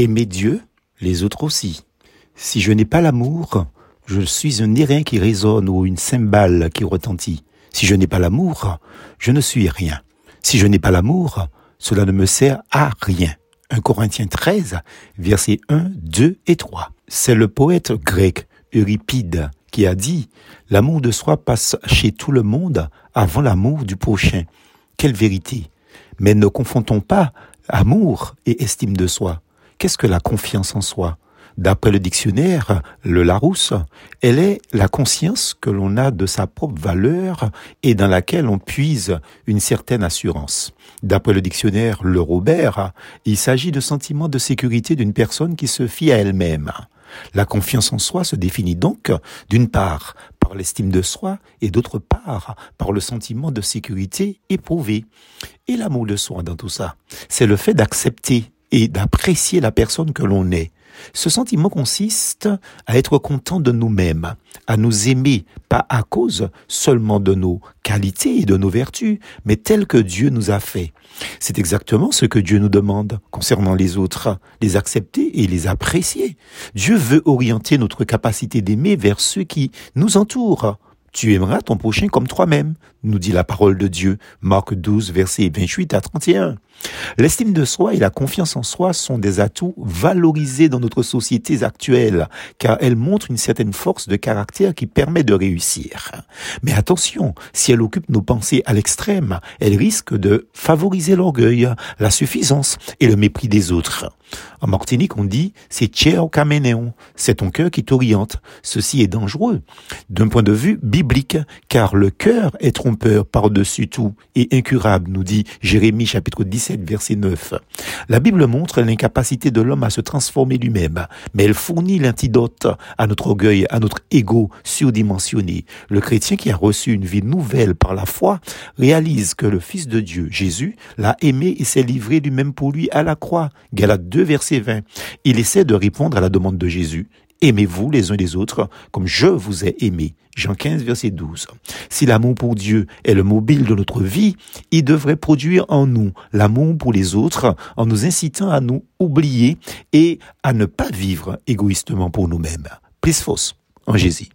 Aimer Dieu, les autres aussi. Si je n'ai pas l'amour, je suis un airain qui résonne ou une cymbale qui retentit. Si je n'ai pas l'amour, je ne suis rien. Si je n'ai pas l'amour, cela ne me sert à rien. 1 Corinthiens 13, versets 1, 2 et 3. C'est le poète grec Euripide qui a dit L'amour de soi passe chez tout le monde avant l'amour du prochain. Quelle vérité Mais ne confondons pas amour et estime de soi. Qu'est-ce que la confiance en soi? D'après le dictionnaire, le Larousse, elle est la conscience que l'on a de sa propre valeur et dans laquelle on puise une certaine assurance. D'après le dictionnaire Le Robert, il s'agit de sentiment de sécurité d'une personne qui se fie à elle-même. La confiance en soi se définit donc, d'une part, par l'estime de soi et d'autre part, par le sentiment de sécurité éprouvé. Et l'amour de soi dans tout ça, c'est le fait d'accepter et d'apprécier la personne que l'on est, ce sentiment consiste à être content de nous-mêmes, à nous aimer, pas à cause seulement de nos qualités et de nos vertus, mais telles que Dieu nous a fait. C'est exactement ce que Dieu nous demande concernant les autres, les accepter et les apprécier. Dieu veut orienter notre capacité d'aimer vers ceux qui nous entourent. Tu aimeras ton prochain comme toi-même, nous dit la parole de Dieu, Marc 12, versets 28 à 31. L'estime de soi et la confiance en soi sont des atouts valorisés dans notre société actuelle, car elles montrent une certaine force de caractère qui permet de réussir. Mais attention, si elle occupe nos pensées à l'extrême, elle risque de favoriser l'orgueil, la suffisance et le mépris des autres. En Martinique, on dit c'est Tchèo Kameneon, c'est ton cœur qui t'oriente. Ceci est dangereux d'un point de vue biblique, car le cœur est trompeur par-dessus tout et incurable, nous dit Jérémie chapitre 17 verset 9. La Bible montre l'incapacité de l'homme à se transformer lui-même, mais elle fournit l'antidote à notre orgueil, à notre ego surdimensionné. Le chrétien qui a reçu une vie nouvelle par la foi réalise que le Fils de Dieu, Jésus, l'a aimé et s'est livré lui-même pour lui à la croix. Galates 2 verset 20. Il essaie de répondre à la demande de Jésus. Aimez-vous les uns les autres comme je vous ai aimé? Jean 15, verset 12. Si l'amour pour Dieu est le mobile de notre vie, il devrait produire en nous l'amour pour les autres en nous incitant à nous oublier et à ne pas vivre égoïstement pour nous-mêmes. Plus fausse en.